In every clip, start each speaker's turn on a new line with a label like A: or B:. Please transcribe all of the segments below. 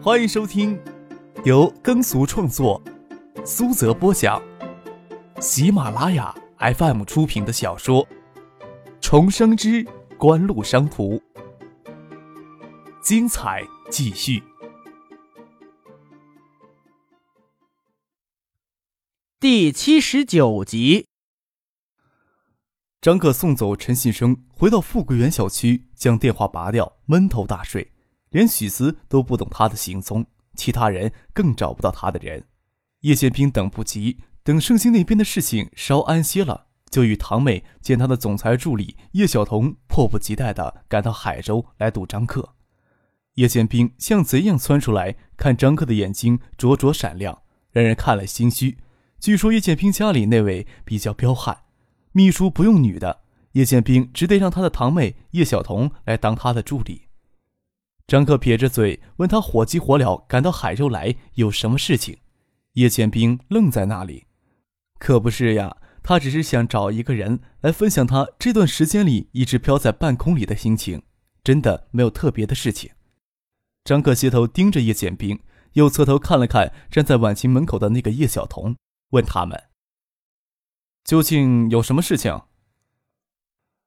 A: 欢迎收听由耕俗创作、苏泽播讲、喜马拉雅 FM 出品的小说《重生之官路商途》，精彩继续，
B: 第七十九集。
A: 张克送走陈信生，回到富贵园小区，将电话拔掉，闷头大睡。连许慈都不懂他的行踪，其他人更找不到他的人。叶剑兵等不及，等盛兴那边的事情稍安歇了，就与堂妹见他的总裁助理叶晓彤迫不及待地赶到海州来堵张克。叶剑兵像贼一样窜出来，看张克的眼睛灼灼闪亮，让人看了心虚。据说叶剑兵家里那位比较彪悍。秘书不用女的，叶剑兵只得让他的堂妹叶晓彤来当他的助理。张克撇着嘴问他火急火燎赶到海州来有什么事情？叶剑兵愣在那里。可不是呀，他只是想找一个人来分享他这段时间里一直飘在半空里的心情，真的没有特别的事情。张克斜头盯着叶剑兵，又侧头看了看站在晚晴门口的那个叶晓彤，问他们。究竟有什么事情？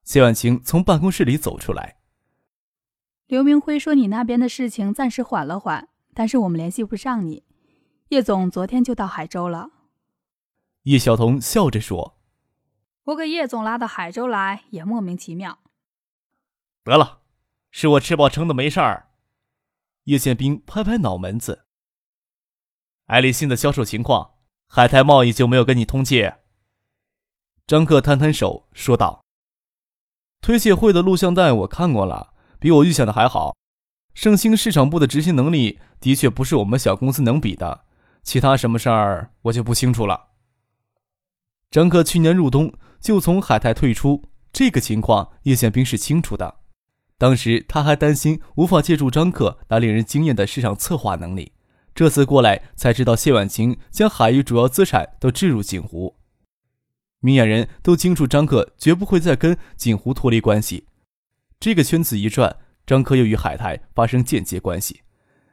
A: 谢婉晴从办公室里走出来。
C: 刘明辉说：“你那边的事情暂时缓了缓，但是我们联系不上你。叶总昨天就到海州了。”
A: 叶晓彤笑着说：“
C: 我给叶总拉到海州来，也莫名其妙。”
D: 得了，是我吃饱撑的，没事儿。
A: 叶宪兵拍拍脑门子：“
D: 爱立信的销售情况，海泰贸易就没有跟你通气？”
A: 张克摊摊手说道：“推介会的录像带我看过了，比我预想的还好。盛兴市场部的执行能力的确不是我们小公司能比的。其他什么事儿我就不清楚了。”张克去年入冬就从海泰退出，这个情况叶宪兵是清楚的。当时他还担心无法借助张克那令人惊艳的市场策划能力，这次过来才知道谢婉晴将海域主要资产都置入锦湖。明眼人都清楚，张克绝不会再跟锦湖脱离关系。这个圈子一转，张克又与海泰发生间接关系。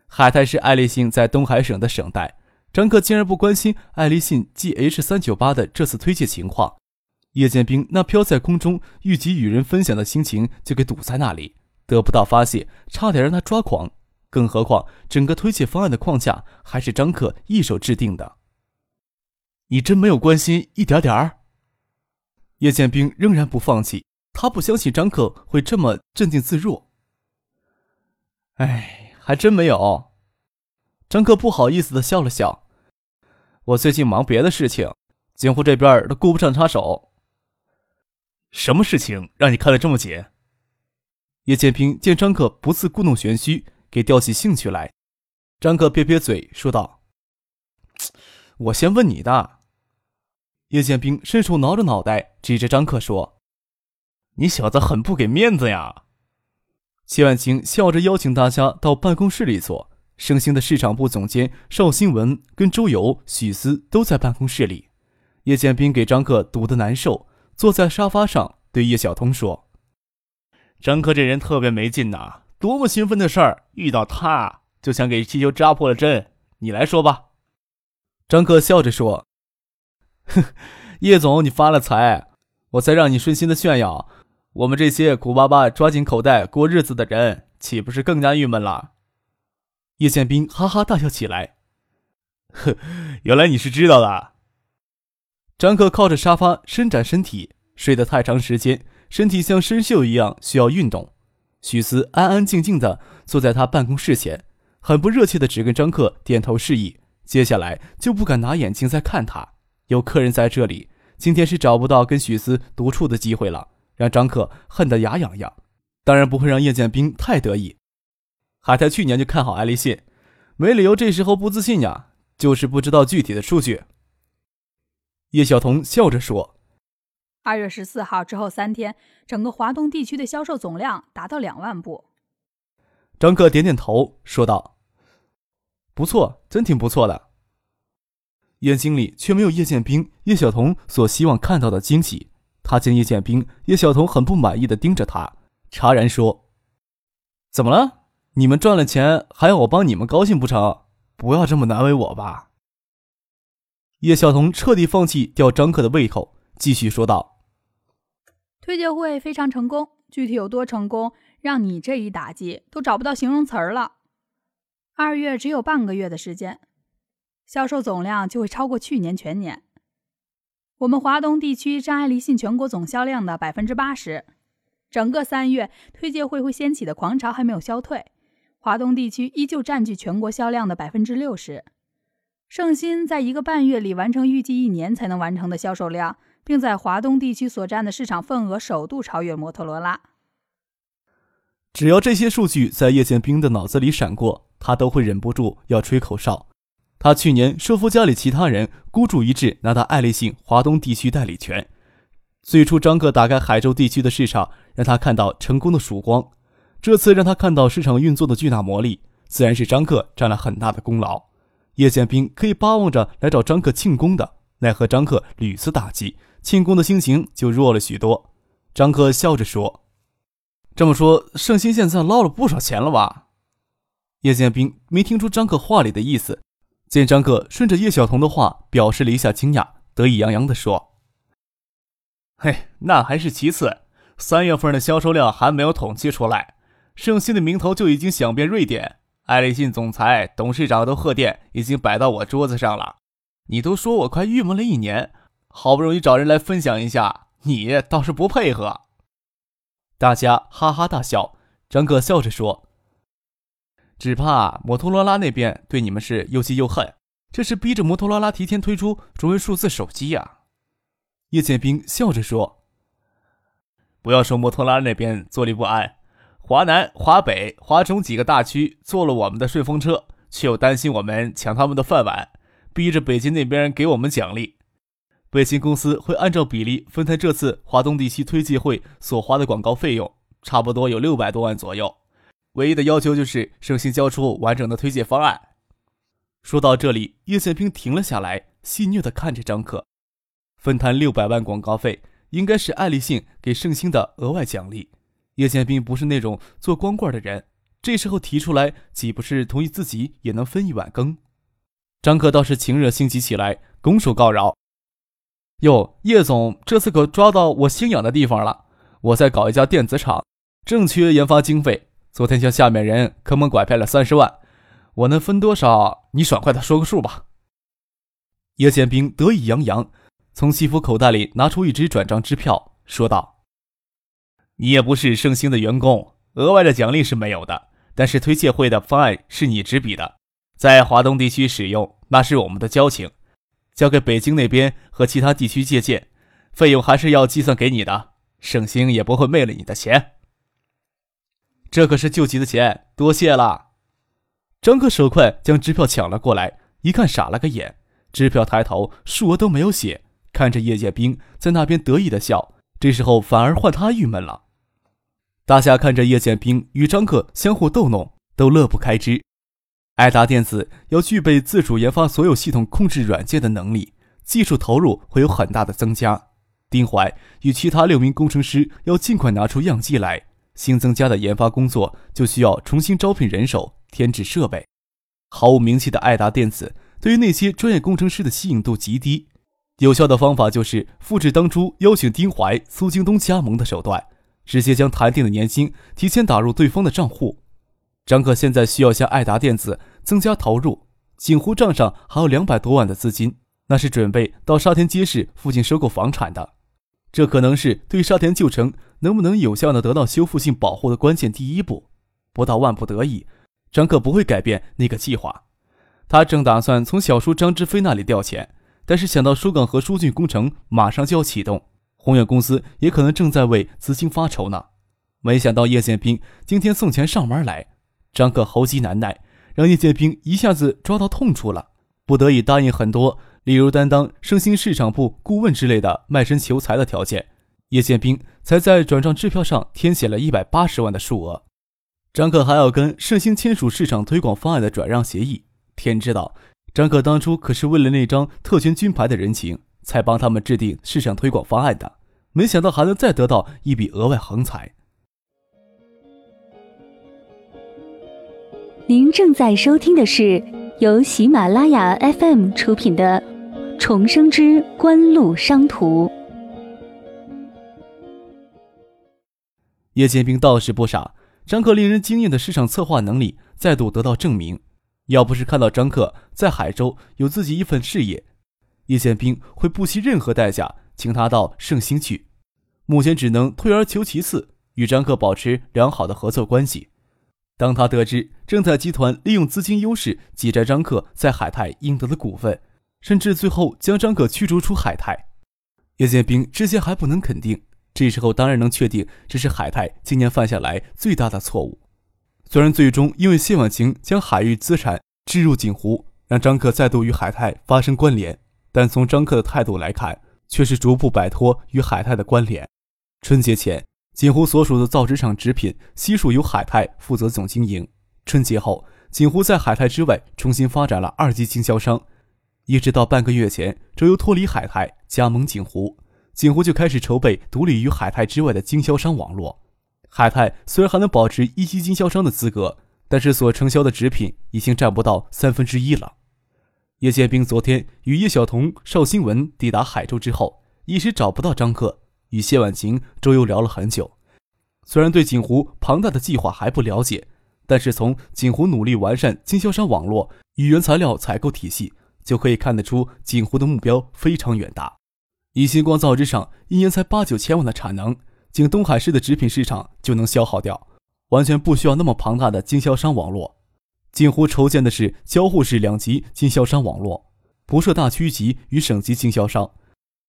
A: 海泰是爱立信在东海省的省代，张克竟然不关心爱立信 GH 三九八的这次推介情况。叶剑兵那飘在空中、欲及与人分享的心情就给堵在那里，得不到发泄，差点让他抓狂。更何况，整个推介方案的框架还是张克一手制定的。你真没有关心一点点儿？叶剑兵仍然不放弃，他不相信张克会这么镇定自若。哎，还真没有。张克不好意思的笑了笑。我最近忙别的事情，锦湖这边都顾不上插手。
D: 什么事情让你看得这么紧？
A: 叶剑兵见张克不自故弄玄虚，给吊起兴趣来。张克撇撇嘴说道：“我先问你的。”叶剑兵伸手挠着脑袋，指着张克说：“
D: 你小子很不给面子呀！”
A: 谢婉晴笑着邀请大家到办公室里坐。盛兴的市场部总监邵新文跟周游、许思都在办公室里。叶建斌给张克堵得难受，坐在沙发上对叶晓彤说：“
D: 张克这人特别没劲呐，多么兴奋的事儿，遇到他就想给气球扎破了针。你来说吧。”
A: 张克笑着说。哼，叶总，你发了财，我才让你顺心的炫耀。我们这些苦巴巴抓紧口袋过日子的人，岂不是更加郁闷了？叶剑兵哈哈大笑起来。
D: 呵，原来你是知道的。
A: 张克靠着沙发伸展身体，睡得太长时间，身体像生锈一样需要运动。许思安安静静的坐在他办公室前，很不热切的只跟张克点头示意，接下来就不敢拿眼睛再看他。有客人在这里，今天是找不到跟许思独处的机会了，让张克恨得牙痒痒。当然不会让叶剑兵太得意。海泰去年就看好爱立信，没理由这时候不自信呀，就是不知道具体的数据。叶晓彤笑着说：“
C: 二月十四号之后三天，整个华东地区的销售总量达到两万部。”
A: 张克点点头说道：“不错，真挺不错的。”眼睛里却没有叶剑兵、叶晓彤所希望看到的惊喜。他见叶剑兵、叶晓彤很不满意的盯着他，茶然说：“怎么了？你们赚了钱，还要我帮你们高兴不成？不要这么难为我吧。叶晓彤彻底放弃吊张克的胃口，继续说道：“
C: 推介会非常成功，具体有多成功，让你这一打击都找不到形容词儿了。二月只有半个月的时间，销售总量就会超过去年全年。我们华东地区占爱立信全国总销量的百分之八十。整个三月，推介会会掀起的狂潮还没有消退，华东地区依旧占据全国销量的百分之六十。”盛鑫在一个半月里完成预计一年才能完成的销售量，并在华东地区所占的市场份额首度超越摩托罗拉。
A: 只要这些数据在叶剑兵的脑子里闪过，他都会忍不住要吹口哨。他去年说服家里其他人孤注一掷拿到爱立信华东地区代理权。最初张克打开海州地区的市场，让他看到成功的曙光。这次让他看到市场运作的巨大魔力，自然是张克占了很大的功劳。叶剑兵可以巴望着来找张克庆功的，奈何张克屡次打击，庆功的心情就弱了许多。张克笑着说：“这么说，盛鑫现在捞了不少钱了吧？”叶剑兵没听出张克话里的意思，见张哥顺着叶晓彤的话表示了一下惊讶，得意洋洋地说：“
D: 嘿，那还是其次，三月份的销售量还没有统计出来，盛鑫的名头就已经响遍瑞典。”爱立信总裁、董事长都贺电已经摆到我桌子上了，你都说我快郁闷了一年，好不容易找人来分享一下，你倒是不配合。
A: 大家哈哈大笑。张哥笑着说：“只怕摩托罗拉那边对你们是又气又恨，这是逼着摩托罗拉提前推出中文数字手机呀。”叶剑兵笑着说：“
D: 不要说摩托拉那边坐立不安。”华南、华北、华中几个大区坐了我们的顺风车，却又担心我们抢他们的饭碗，逼着北京那边给我们奖励。北京公司会按照比例分摊这次华东地区推介会所花的广告费用，差不多有六百多万左右。唯一的要求就是盛鑫交出完整的推介方案。
A: 说到这里，叶宪兵停了下来，戏谑地看着张克。分摊六百万广告费，应该是爱立信给盛鑫的额外奖励。叶剑兵不是那种做光棍的人，这时候提出来，岂不是同意自己也能分一碗羹？张克倒是情热心急起来，拱手告饶：“哟，叶总，这次可抓到我心痒的地方了。我在搞一家电子厂，正缺研发经费。昨天向下面人坑蒙拐骗了三十万，我能分多少？你爽快的说个数吧。”叶剑兵得意洋洋，从西服口袋里拿出一张转账支票，说道。
D: 你也不是盛兴的员工，额外的奖励是没有的。但是推介会的方案是你执笔的，在华东地区使用，那是我们的交情，交给北京那边和其他地区借鉴，费用还是要计算给你的。盛兴也不会昧了你的钱。
A: 这可是救急的钱，多谢了。张克手快将支票抢了过来，一看傻了个眼。支票抬头，数额都没有写，看着叶剑兵在那边得意的笑，这时候反而换他郁闷了。大家看着叶剑兵与张克相互逗弄，都乐不开支。爱达电子要具备自主研发所有系统控制软件的能力，技术投入会有很大的增加。丁怀与其他六名工程师要尽快拿出样机来。新增加的研发工作就需要重新招聘人手，添置设备。毫无名气的爱达电子对于那些专业工程师的吸引度极低。有效的方法就是复制当初邀请丁怀、苏京东加盟的手段。直接将谈定的年薪提前打入对方的账户。张可现在需要向爱达电子增加投入，锦湖账上还有两百多万的资金，那是准备到沙田街市附近收购房产的。这可能是对沙田旧城能不能有效的得到修复性保护的关键第一步。不到万不得已，张克不会改变那个计划。他正打算从小叔张之飞那里调钱，但是想到疏港和疏浚工程马上就要启动。宏远公司也可能正在为资金发愁呢。没想到叶剑兵今天送钱上门来，张克猴急难耐，让叶剑兵一下子抓到痛处了，不得已答应很多，例如担当盛兴市场部顾问之类的卖身求财的条件。叶剑兵才在转账支票上填写了一百八十万的数额。张克还要跟盛兴签署市场推广方案的转让协议。天知道，张克当初可是为了那张特权军牌的人情，才帮他们制定市场推广方案的。没想到还能再得到一笔额外横财。
E: 您正在收听的是由喜马拉雅 FM 出品的《重生之官路商途》。
A: 叶剑兵倒是不傻，张克令人惊艳的市场策划能力再度得到证明。要不是看到张克在海州有自己一份事业，叶剑兵会不惜任何代价请他到盛兴去。目前只能退而求其次，与张克保持良好的合作关系。当他得知正泰集团利用资金优势挤占张克在海泰应得的股份，甚至最后将张克驱逐出海泰，叶剑兵之前还不能肯定，这时候当然能确定这是海泰今年犯下来最大的错误。虽然最终因为谢婉晴将海域资产置入锦湖，让张克再度与海泰发生关联，但从张克的态度来看，却是逐步摆脱与海泰的关联。春节前。锦湖所属的造纸厂纸品悉数由海泰负责总经营。春节后，锦湖在海泰之外重新发展了二级经销商，一直到半个月前，周游脱离海泰加盟锦湖，锦湖就开始筹备独立于海泰之外的经销商网络。海泰虽然还能保持一级经销商的资格，但是所承销的纸品已经占不到三分之一了。叶剑兵昨天与叶晓彤、邵新文抵达海州之后，一时找不到张克。与谢婉晴、周游聊了很久，虽然对锦湖庞大的计划还不了解，但是从锦湖努力完善经销商网络与原材料采购体系，就可以看得出锦湖的目标非常远大。以星光造纸厂一年才八九千万的产能，仅东海市的纸品市场就能消耗掉，完全不需要那么庞大的经销商网络。近乎筹建的是交互式两级经销商网络，不设大区级与省级经销商。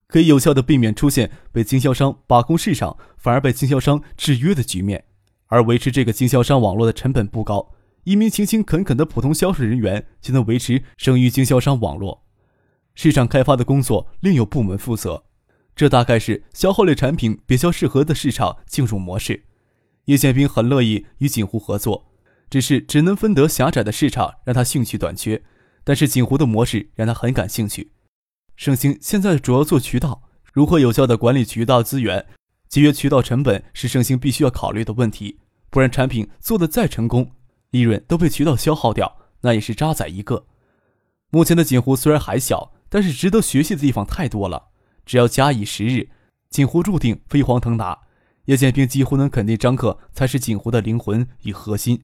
A: 可以有效的避免出现被经销商把控市场，反而被经销商制约的局面。而维持这个经销商网络的成本不高，一名勤勤恳恳的普通销售人员就能维持剩余经销商网络。市场开发的工作另有部门负责，这大概是消耗类产品比较适合的市场进入模式。叶建兵很乐意与锦湖合作，只是只能分得狭窄的市场，让他兴趣短缺。但是锦湖的模式让他很感兴趣。盛兴现在主要做渠道，如何有效的管理渠道资源，节约渠道成本是盛兴必须要考虑的问题。不然产品做的再成功，利润都被渠道消耗掉，那也是渣仔一个。目前的锦湖虽然还小，但是值得学习的地方太多了。只要假以时日，锦湖注定飞黄腾达。叶剑兵几乎能肯定，张克才是锦湖的灵魂与核心。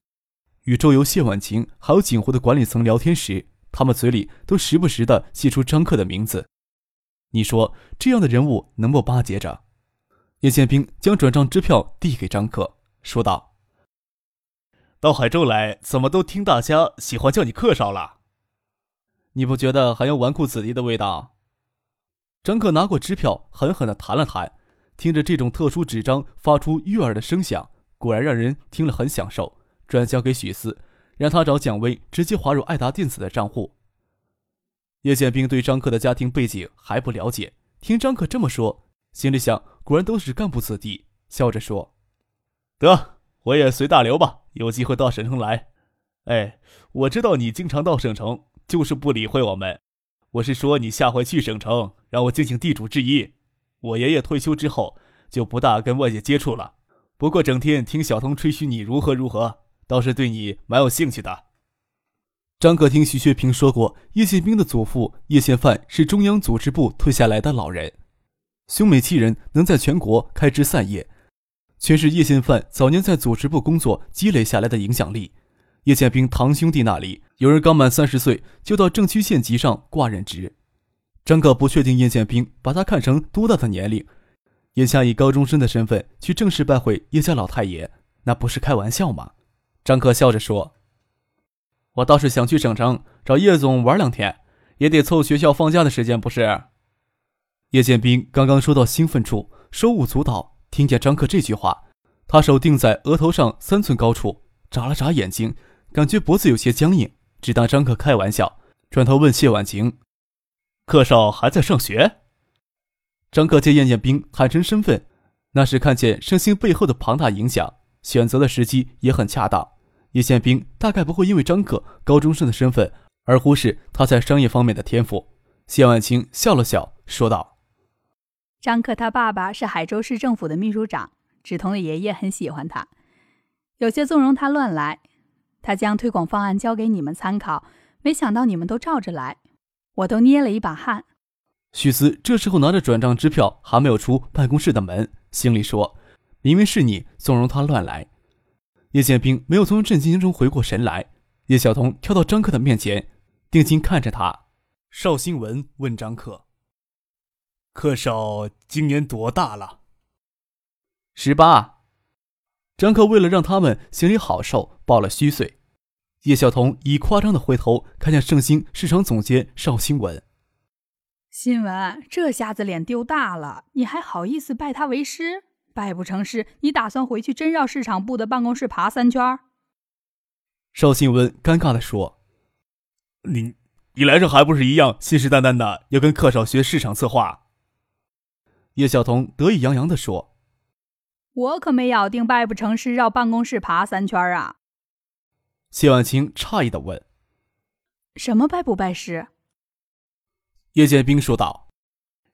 A: 与周游、谢婉晴还有锦湖的管理层聊天时。他们嘴里都时不时的记出张克的名字，你说这样的人物能不巴结着？叶剑兵将转账支票递给张克，说道：“
D: 到海州来，怎么都听大家喜欢叫你克少了？
A: 你不觉得很有纨绔子弟的味道？”张克拿过支票，狠狠的弹了弹，听着这种特殊纸张发出悦耳的声响，果然让人听了很享受。转交给许四。让他找蒋薇直接划入爱达电子的账户。叶剑兵对张克的家庭背景还不了解，听张克这么说，心里想：果然都是干部子弟，笑着说：“
D: 得，我也随大流吧，有机会到省城来。哎，我知道你经常到省城，就是不理会我们。我是说，你下回去省城，让我敬请地主之谊。我爷爷退休之后就不大跟外界接触了，不过整天听小童吹嘘你如何如何。”倒是对你蛮有兴趣的。
A: 张克听徐学平说过，叶宪兵的祖父叶宪范是中央组织部退下来的老人，兄妹七人能在全国开枝散叶，全是叶宪范早年在组织部工作积累下来的影响力。叶建兵堂兄弟那里有人刚满三十岁就到正区县级上挂任职，张克不确定叶建兵把他看成多大的年龄，眼下以高中生的身份去正式拜会叶家老太爷，那不是开玩笑吗？张克笑着说：“我倒是想去省城找叶总玩两天，也得凑学校放假的时间，不是？”叶剑兵刚刚说到兴奋处，手舞足蹈。听见张克这句话，他手定在额头上三寸高处，眨了眨眼睛，感觉脖子有些僵硬，只当张克开玩笑，转头问谢婉晴：“
D: 克少还在上学？”
A: 张克见叶剑兵坦诚身份，那是看见盛兴背后的庞大影响，选择的时机也很恰当。叶宪兵大概不会因为张克高中生的身份而忽视他在商业方面的天赋。谢婉清笑了笑，说道：“
C: 张克他爸爸是海州市政府的秘书长，芷彤的爷爷很喜欢他，有些纵容他乱来。他将推广方案交给你们参考，没想到你们都照着来，我都捏了一把汗。
A: 许思这时候拿着转账支票，还没有出办公室的门，心里说：“明明是你纵容他乱来。”叶剑兵没有从震惊中回过神来。叶晓彤跳到张克的面前，定睛看着他。邵新文问张克：“
D: 克少今年多大了？”“
A: 十八。”张克为了让他们心里好受，报了虚岁。叶晓彤以夸张的回头看向盛兴市场总监邵新文。
C: 新闻，这下子脸丢大了，你还好意思拜他为师？拜不成师，你打算回去真绕市场部的办公室爬三圈？
A: 邵新文尴尬地说：“
D: 你，你来这还不是一样，信誓旦旦的要跟客少学市场策划？”
A: 叶晓彤得意洋洋地说：“
C: 我可没咬定拜不成师绕办公室爬三圈啊！”
A: 谢婉清诧异的问：“
C: 什么拜不拜师？”
A: 叶剑兵说道：“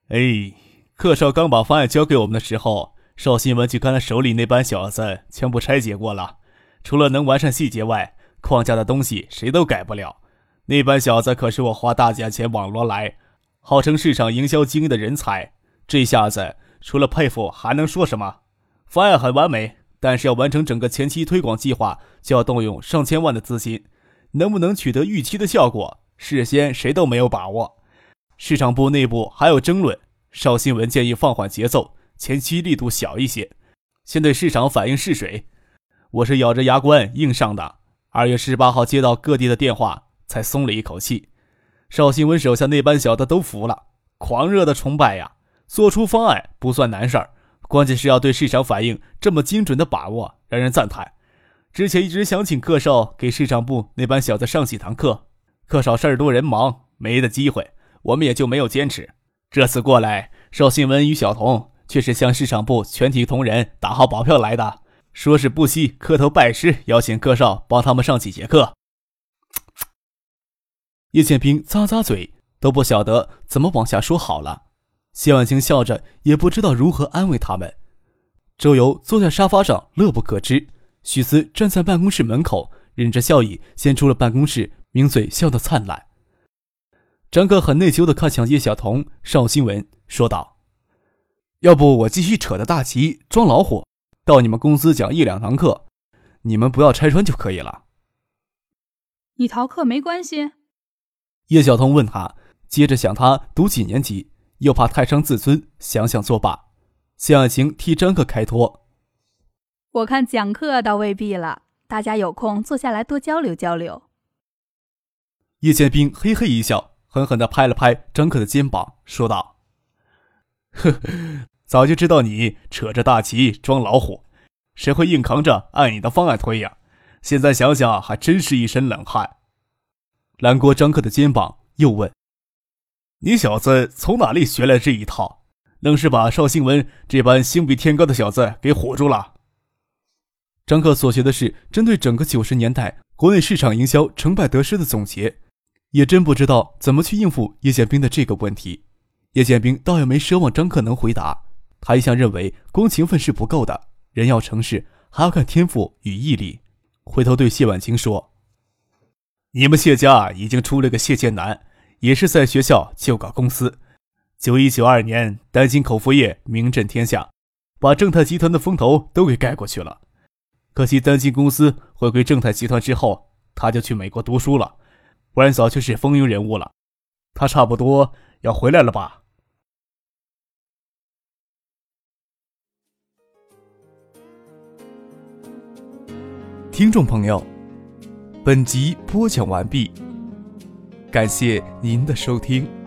D: 哎，客少刚把方案交给我们的时候，邵新文就跟他手里那班小子全部拆解过了。除了能完善细节外，框架的东西谁都改不了。那班小子可是我花大价钱网罗来，号称市场营销精英的人才。这下子除了佩服还能说什么？方案很完美，但是要完成整个前期推广计划，就要动用上千万的资金，能不能取得预期的效果，事先谁都没有把握。”市场部内部还有争论，邵新文建议放缓节奏，前期力度小一些，先对市场反映试水。我是咬着牙关硬上的。二月十八号接到各地的电话，才松了一口气。邵新文手下那班小子都服了，狂热的崇拜呀！做出方案不算难事儿，关键是要对市场反应这么精准的把握，让人赞叹。之前一直想请客少给市场部那班小子上几堂课，客少事儿多人忙，没的机会。我们也就没有坚持。这次过来，邵新文与小童却是向市场部全体同仁打好保票来的，说是不惜磕头拜师，邀请客少帮他们上几节课。
A: 叶建平咂咂嘴，都不晓得怎么往下说好了。谢婉清笑着，也不知道如何安慰他们。周游坐在沙发上，乐不可支。许思站在办公室门口，忍着笑意先出了办公室，抿嘴笑得灿烂。张克很内疚地看向叶晓彤、邵新文，说道：“要不我继续扯着大旗装老虎，到你们公司讲一两堂课，你们不要拆穿就可以了。”
C: 你逃课没关系？
A: 叶晓彤问他，接着想他读几年级，又怕太伤自尊，想想作罢。谢婉晴替张克开脱：“
C: 我看讲课倒未必了，大家有空坐下来多交流交流。”
A: 叶剑兵嘿嘿一笑。狠狠地拍了拍张克的肩膀，说道：“
D: 呵，早就知道你扯着大旗装老虎，谁会硬扛着按你的方案推呀？现在想想，还真是一身冷汗。”
A: 揽过张克的肩膀，又问：“
D: 你小子从哪里学来这一套？愣是把邵兴文这般心比天高的小子给唬住了？”
A: 张克所学的是针对整个九十年代国内市场营销成败得失的总结。也真不知道怎么去应付叶剑兵的这个问题。叶剑兵倒也没奢望张克能回答，他一向认为光勤奋是不够的，人要成事还要看天赋与毅力。回头对谢婉清说：“
D: 你们谢家已经出了个谢剑南，也是在学校就搞公司。九一九二年，丹心口服液名震天下，把正泰集团的风头都给盖过去了。可惜丹心公司回归正泰集团之后，他就去美国读书了。”不然早就是风云人物了，他差不多要回来了吧？
A: 听众朋友，本集播讲完毕，感谢您的收听。